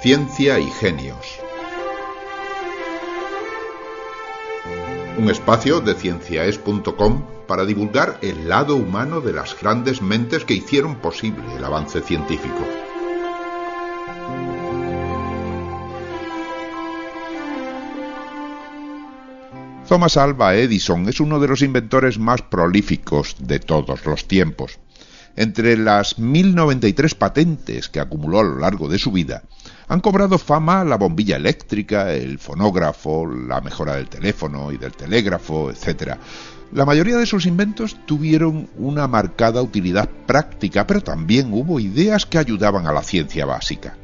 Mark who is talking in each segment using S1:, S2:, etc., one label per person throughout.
S1: Ciencia y Genios. Un espacio de cienciaes.com para divulgar el lado humano de las grandes mentes que hicieron posible el avance científico. Thomas Alva Edison es uno de los inventores más prolíficos de todos los tiempos. Entre las 1093 patentes que acumuló a lo largo de su vida, han cobrado fama la bombilla eléctrica, el fonógrafo, la mejora del teléfono y del telégrafo, etc. La mayoría de sus inventos tuvieron una marcada utilidad práctica, pero también hubo ideas que ayudaban a la ciencia básica.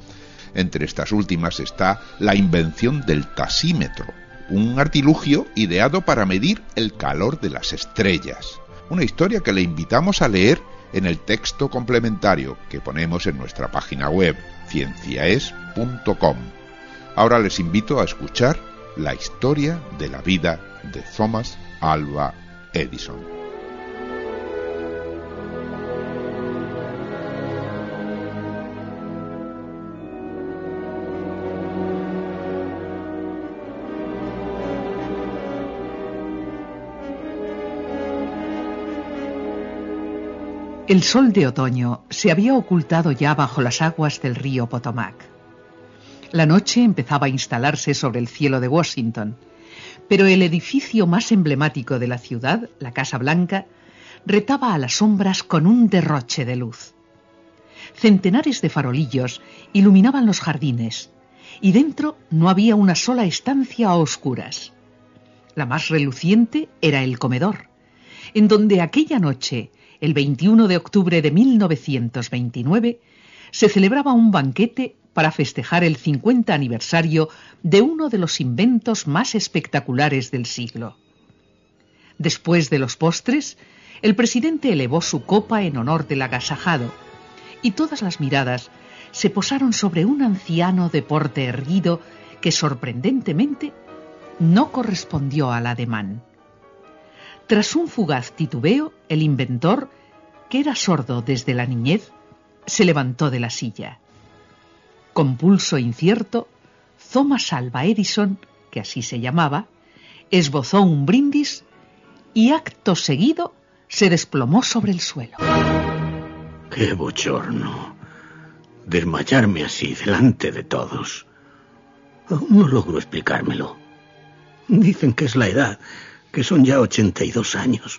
S1: Entre estas últimas está la invención del tasímetro, un artilugio ideado para medir el calor de las estrellas. Una historia que le invitamos a leer en el texto complementario que ponemos en nuestra página web cienciaes.com. Ahora les invito a escuchar la historia de la vida de Thomas Alva Edison.
S2: El sol de otoño se había ocultado ya bajo las aguas del río Potomac. La noche empezaba a instalarse sobre el cielo de Washington, pero el edificio más emblemático de la ciudad, la Casa Blanca, retaba a las sombras con un derroche de luz. Centenares de farolillos iluminaban los jardines, y dentro no había una sola estancia a oscuras. La más reluciente era el comedor, en donde aquella noche el 21 de octubre de 1929, se celebraba un banquete para festejar el 50 aniversario de uno de los inventos más espectaculares del siglo. Después de los postres, el presidente elevó su copa en honor del agasajado, y todas las miradas se posaron sobre un anciano de porte erguido que sorprendentemente no correspondió al ademán. Tras un fugaz titubeo, el inventor, que era sordo desde la niñez, se levantó de la silla. Con pulso incierto, Thomas Alva Edison, que así se llamaba, esbozó un brindis y acto seguido se desplomó sobre el suelo.
S3: ¡Qué bochorno! Desmayarme así delante de todos. Aún no logro explicármelo. Dicen que es la edad, que son ya 82 años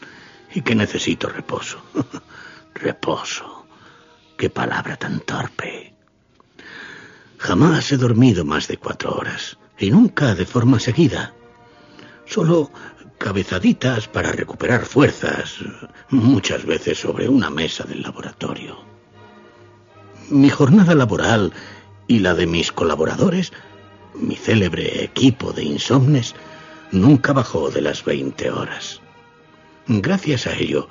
S3: y que necesito reposo. reposo. Qué palabra tan torpe. Jamás he dormido más de cuatro horas y nunca de forma seguida. Solo cabezaditas para recuperar fuerzas, muchas veces sobre una mesa del laboratorio. Mi jornada laboral y la de mis colaboradores, mi célebre equipo de insomnes, nunca bajó de las 20 horas. Gracias a ello,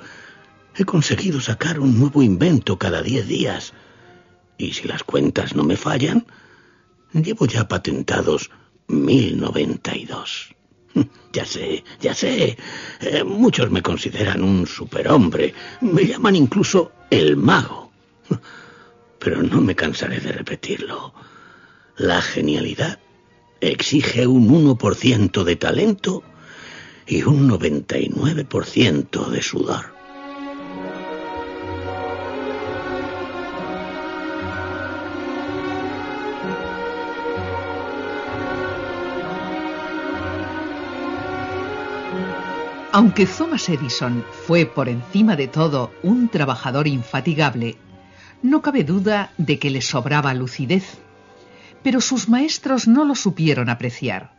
S3: he conseguido sacar un nuevo invento cada 10 días. Y si las cuentas no me fallan, llevo ya patentados 1092. Ya sé, ya sé. Eh, muchos me consideran un superhombre. Me llaman incluso el mago. Pero no me cansaré de repetirlo. La genialidad exige un 1% de talento y un 99% de sudor.
S2: Aunque Thomas Edison fue por encima de todo un trabajador infatigable, no cabe duda de que le sobraba lucidez pero sus maestros no lo supieron apreciar.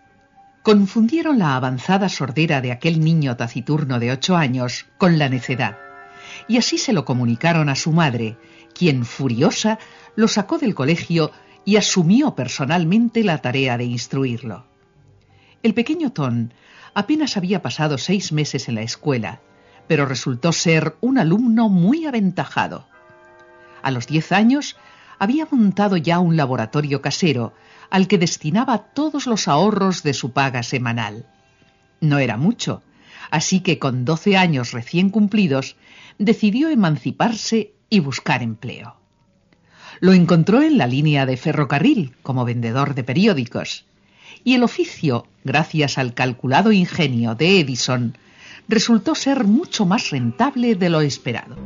S2: Confundieron la avanzada sordera de aquel niño taciturno de ocho años con la necedad, y así se lo comunicaron a su madre, quien, furiosa, lo sacó del colegio y asumió personalmente la tarea de instruirlo. El pequeño Tom apenas había pasado seis meses en la escuela, pero resultó ser un alumno muy aventajado. A los diez años había montado ya un laboratorio casero al que destinaba todos los ahorros de su paga semanal. No era mucho, así que con doce años recién cumplidos decidió emanciparse y buscar empleo. Lo encontró en la línea de ferrocarril como vendedor de periódicos. Y el oficio, gracias al calculado ingenio de Edison, resultó ser mucho más rentable de lo esperado.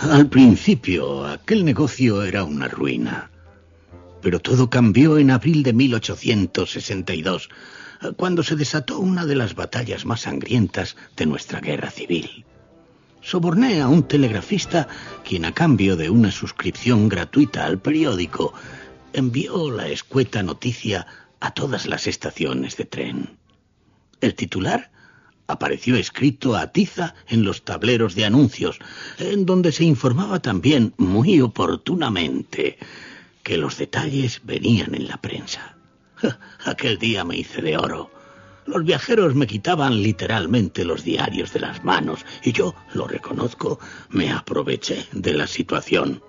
S3: Al principio, aquel negocio era una ruina. Pero todo cambió en abril de 1862, cuando se desató una de las batallas más sangrientas de nuestra guerra civil. Soborné a un telegrafista quien a cambio de una suscripción gratuita al periódico envió la escueta noticia a todas las estaciones de tren. El titular apareció escrito a tiza en los tableros de anuncios, en donde se informaba también muy oportunamente que los detalles venían en la prensa. Aquel día me hice de oro. Los viajeros me quitaban literalmente los diarios de las manos y yo, lo reconozco, me aproveché de la situación.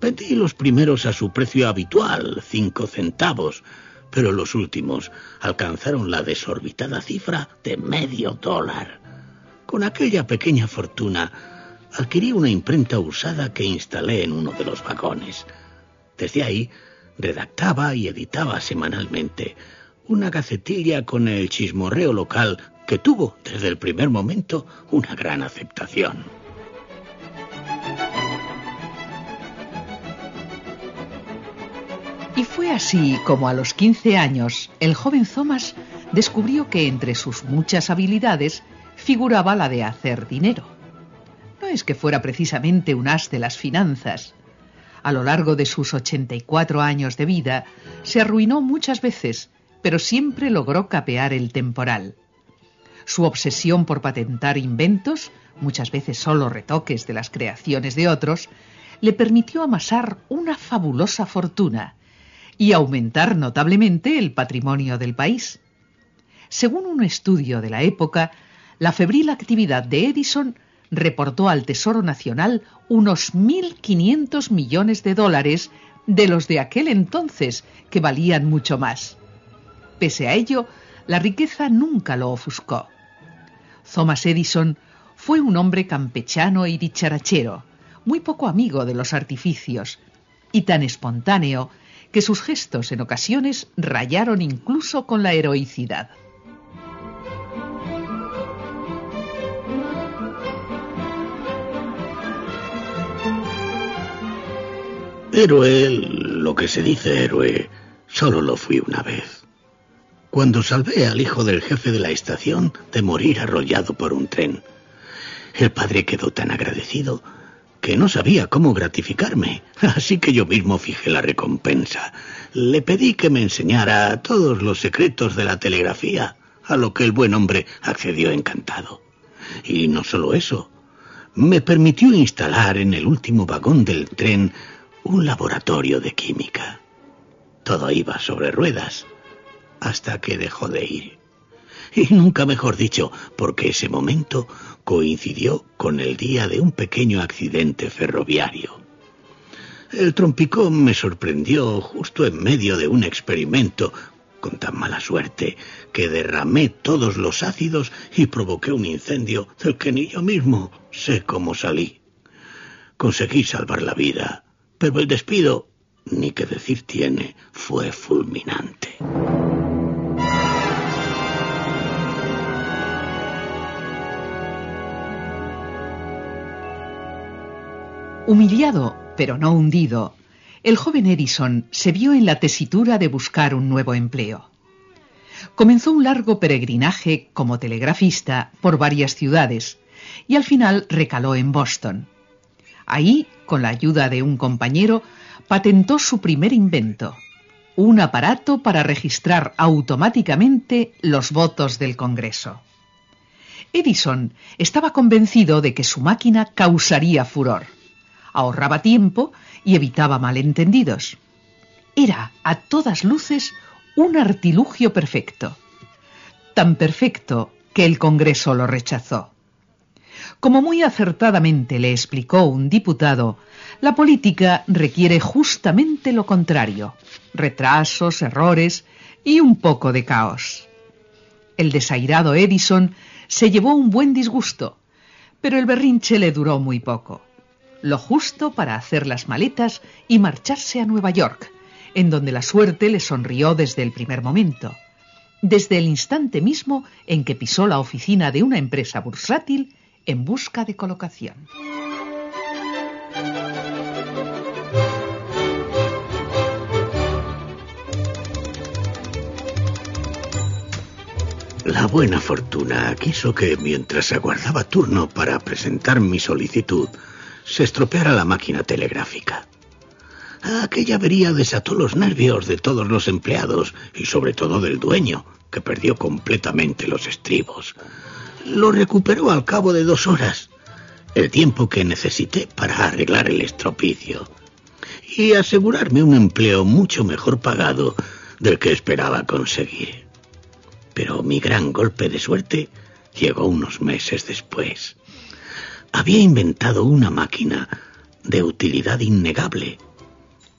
S3: Vendí los primeros a su precio habitual, cinco centavos, pero los últimos alcanzaron la desorbitada cifra de medio dólar. Con aquella pequeña fortuna adquirí una imprenta usada que instalé en uno de los vagones. Desde ahí redactaba y editaba semanalmente una gacetilla con el chismorreo local que tuvo desde el primer momento una gran aceptación.
S2: Y fue así como a los 15 años el joven Thomas descubrió que entre sus muchas habilidades figuraba la de hacer dinero. No es que fuera precisamente un as de las finanzas. A lo largo de sus 84 años de vida se arruinó muchas veces, pero siempre logró capear el temporal. Su obsesión por patentar inventos, muchas veces solo retoques de las creaciones de otros, le permitió amasar una fabulosa fortuna y aumentar notablemente el patrimonio del país. Según un estudio de la época, la febril actividad de Edison reportó al Tesoro Nacional unos 1.500 millones de dólares de los de aquel entonces, que valían mucho más. Pese a ello, la riqueza nunca lo ofuscó. Thomas Edison fue un hombre campechano y dicharachero, muy poco amigo de los artificios, y tan espontáneo que sus gestos en ocasiones rayaron incluso con la heroicidad.
S3: Héroe, lo que se dice héroe, solo lo fui una vez. Cuando salvé al hijo del jefe de la estación de morir arrollado por un tren. El padre quedó tan agradecido que no sabía cómo gratificarme, así que yo mismo fijé la recompensa. Le pedí que me enseñara todos los secretos de la telegrafía, a lo que el buen hombre accedió encantado. Y no solo eso, me permitió instalar en el último vagón del tren un laboratorio de química. Todo iba sobre ruedas, hasta que dejó de ir. Y nunca mejor dicho, porque ese momento coincidió con el día de un pequeño accidente ferroviario. El trompicón me sorprendió justo en medio de un experimento con tan mala suerte que derramé todos los ácidos y provoqué un incendio del que ni yo mismo sé cómo salí. Conseguí salvar la vida, pero el despido, ni que decir tiene, fue fulminante.
S2: Humillado, pero no hundido, el joven Edison se vio en la tesitura de buscar un nuevo empleo. Comenzó un largo peregrinaje como telegrafista por varias ciudades y al final recaló en Boston. Ahí, con la ayuda de un compañero, patentó su primer invento, un aparato para registrar automáticamente los votos del Congreso. Edison estaba convencido de que su máquina causaría furor ahorraba tiempo y evitaba malentendidos. Era, a todas luces, un artilugio perfecto. Tan perfecto que el Congreso lo rechazó. Como muy acertadamente le explicó un diputado, la política requiere justamente lo contrario, retrasos, errores y un poco de caos. El desairado Edison se llevó un buen disgusto, pero el berrinche le duró muy poco. Lo justo para hacer las maletas y marcharse a Nueva York, en donde la suerte le sonrió desde el primer momento, desde el instante mismo en que pisó la oficina de una empresa bursátil en busca de colocación.
S3: La buena fortuna quiso que mientras aguardaba turno para presentar mi solicitud, se estropeara la máquina telegráfica. Aquella avería desató los nervios de todos los empleados y sobre todo del dueño, que perdió completamente los estribos. Lo recuperó al cabo de dos horas, el tiempo que necesité para arreglar el estropicio y asegurarme un empleo mucho mejor pagado del que esperaba conseguir. Pero mi gran golpe de suerte llegó unos meses después. Había inventado una máquina de utilidad innegable,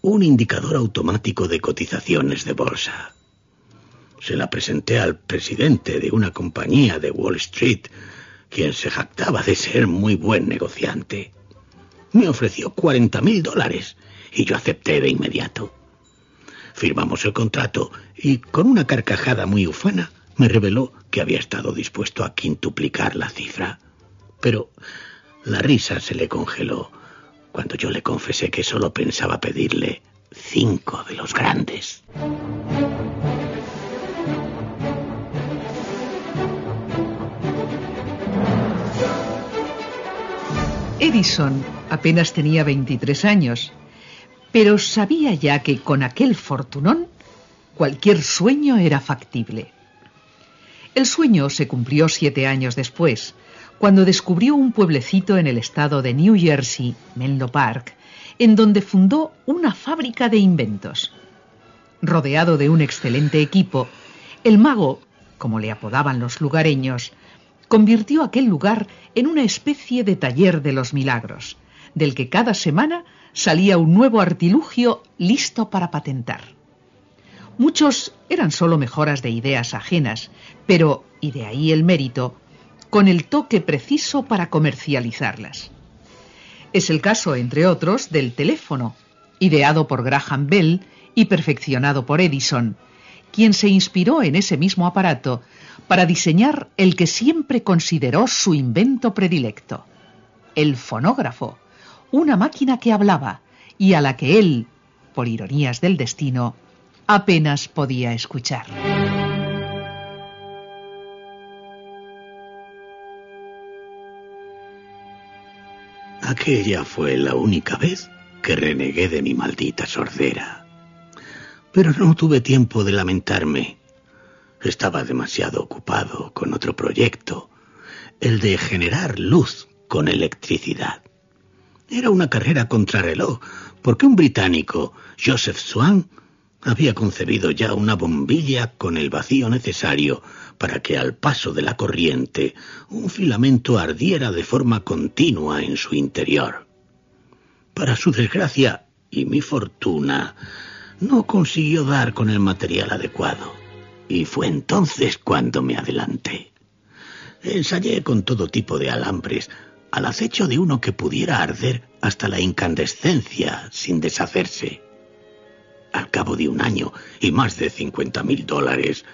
S3: un indicador automático de cotizaciones de bolsa. Se la presenté al presidente de una compañía de Wall Street, quien se jactaba de ser muy buen negociante. Me ofreció 40 mil dólares y yo acepté de inmediato. Firmamos el contrato y con una carcajada muy ufana me reveló que había estado dispuesto a quintuplicar la cifra. Pero la risa se le congeló cuando yo le confesé que solo pensaba pedirle cinco de los grandes.
S2: Edison apenas tenía 23 años, pero sabía ya que con aquel fortunón cualquier sueño era factible. El sueño se cumplió siete años después, cuando descubrió un pueblecito en el estado de New Jersey, Menlo Park, en donde fundó una fábrica de inventos. Rodeado de un excelente equipo, el mago, como le apodaban los lugareños, convirtió aquel lugar en una especie de taller de los milagros, del que cada semana salía un nuevo artilugio listo para patentar. Muchos eran solo mejoras de ideas ajenas, pero, y de ahí el mérito, con el toque preciso para comercializarlas. Es el caso, entre otros, del teléfono, ideado por Graham Bell y perfeccionado por Edison, quien se inspiró en ese mismo aparato para diseñar el que siempre consideró su invento predilecto, el fonógrafo, una máquina que hablaba y a la que él, por ironías del destino, apenas podía escuchar.
S3: Aquella fue la única vez que renegué de mi maldita sordera. Pero no tuve tiempo de lamentarme. Estaba demasiado ocupado con otro proyecto, el de generar luz con electricidad. Era una carrera contrarreloj, porque un británico, Joseph Swan, había concebido ya una bombilla con el vacío necesario para que al paso de la corriente un filamento ardiera de forma continua en su interior. Para su desgracia y mi fortuna, no consiguió dar con el material adecuado, y fue entonces cuando me adelanté. Ensayé con todo tipo de alambres, al acecho de uno que pudiera arder hasta la incandescencia sin deshacerse. Al cabo de un año y más de cincuenta mil dólares,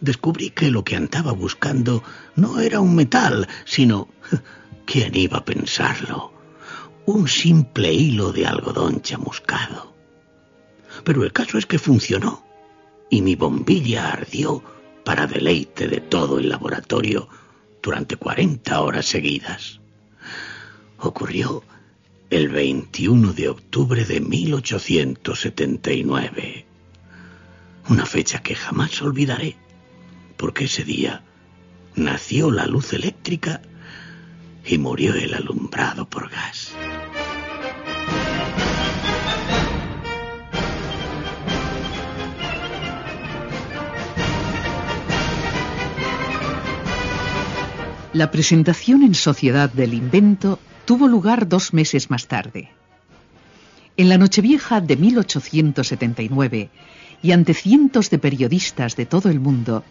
S3: descubrí que lo que andaba buscando no era un metal, sino... ¿Quién iba a pensarlo? Un simple hilo de algodón chamuscado. Pero el caso es que funcionó, y mi bombilla ardió para deleite de todo el laboratorio durante cuarenta horas seguidas. Ocurrió el 21 de octubre de 1879. Una fecha que jamás olvidaré, porque ese día nació la luz eléctrica y murió el alumbrado por gas.
S2: La presentación en sociedad del invento tuvo lugar dos meses más tarde. En la Nochevieja de 1879, y ante cientos de periodistas de todo el mundo,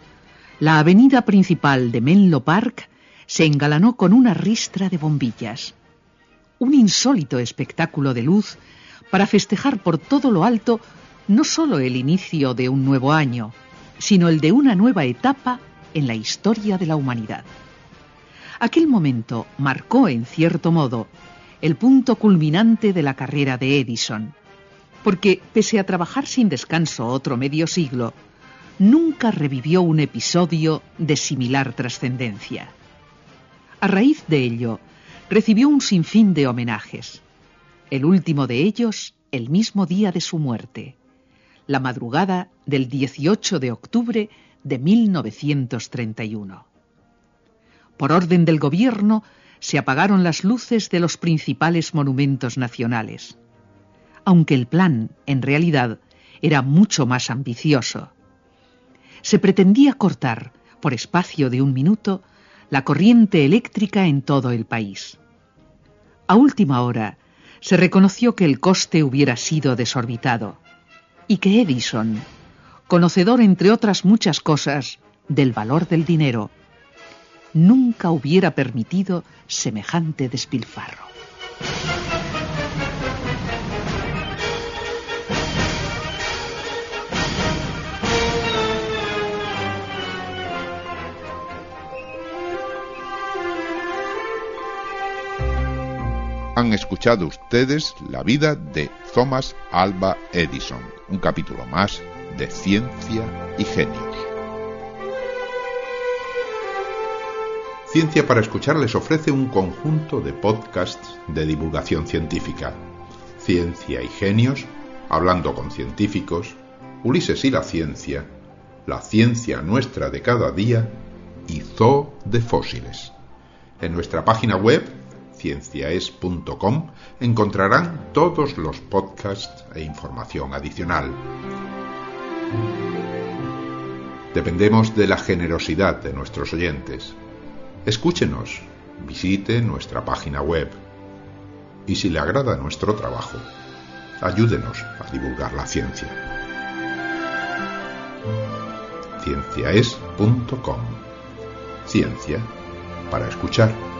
S2: La avenida principal de Menlo Park se engalanó con una ristra de bombillas. Un insólito espectáculo de luz para festejar por todo lo alto no solo el inicio de un nuevo año, sino el de una nueva etapa en la historia de la humanidad. Aquel momento marcó, en cierto modo, el punto culminante de la carrera de Edison, porque, pese a trabajar sin descanso otro medio siglo, nunca revivió un episodio de similar trascendencia. A raíz de ello, recibió un sinfín de homenajes, el último de ellos el mismo día de su muerte, la madrugada del 18 de octubre de 1931. Por orden del gobierno, se apagaron las luces de los principales monumentos nacionales, aunque el plan, en realidad, era mucho más ambicioso. Se pretendía cortar, por espacio de un minuto, la corriente eléctrica en todo el país. A última hora, se reconoció que el coste hubiera sido desorbitado y que Edison, conocedor entre otras muchas cosas del valor del dinero, nunca hubiera permitido semejante despilfarro.
S1: Han escuchado ustedes la vida de Thomas Alba Edison, un capítulo más de Ciencia y Genios. Ciencia para Escuchar les ofrece un conjunto de podcasts de divulgación científica. Ciencia y Genios, hablando con científicos, Ulises y la ciencia, la ciencia nuestra de cada día y Zoo de fósiles. En nuestra página web cienciaes.com encontrarán todos los podcasts e información adicional. Dependemos de la generosidad de nuestros oyentes. Escúchenos, visite nuestra página web y si le agrada nuestro trabajo, ayúdenos a divulgar la ciencia. cienciaes.com Ciencia para escuchar.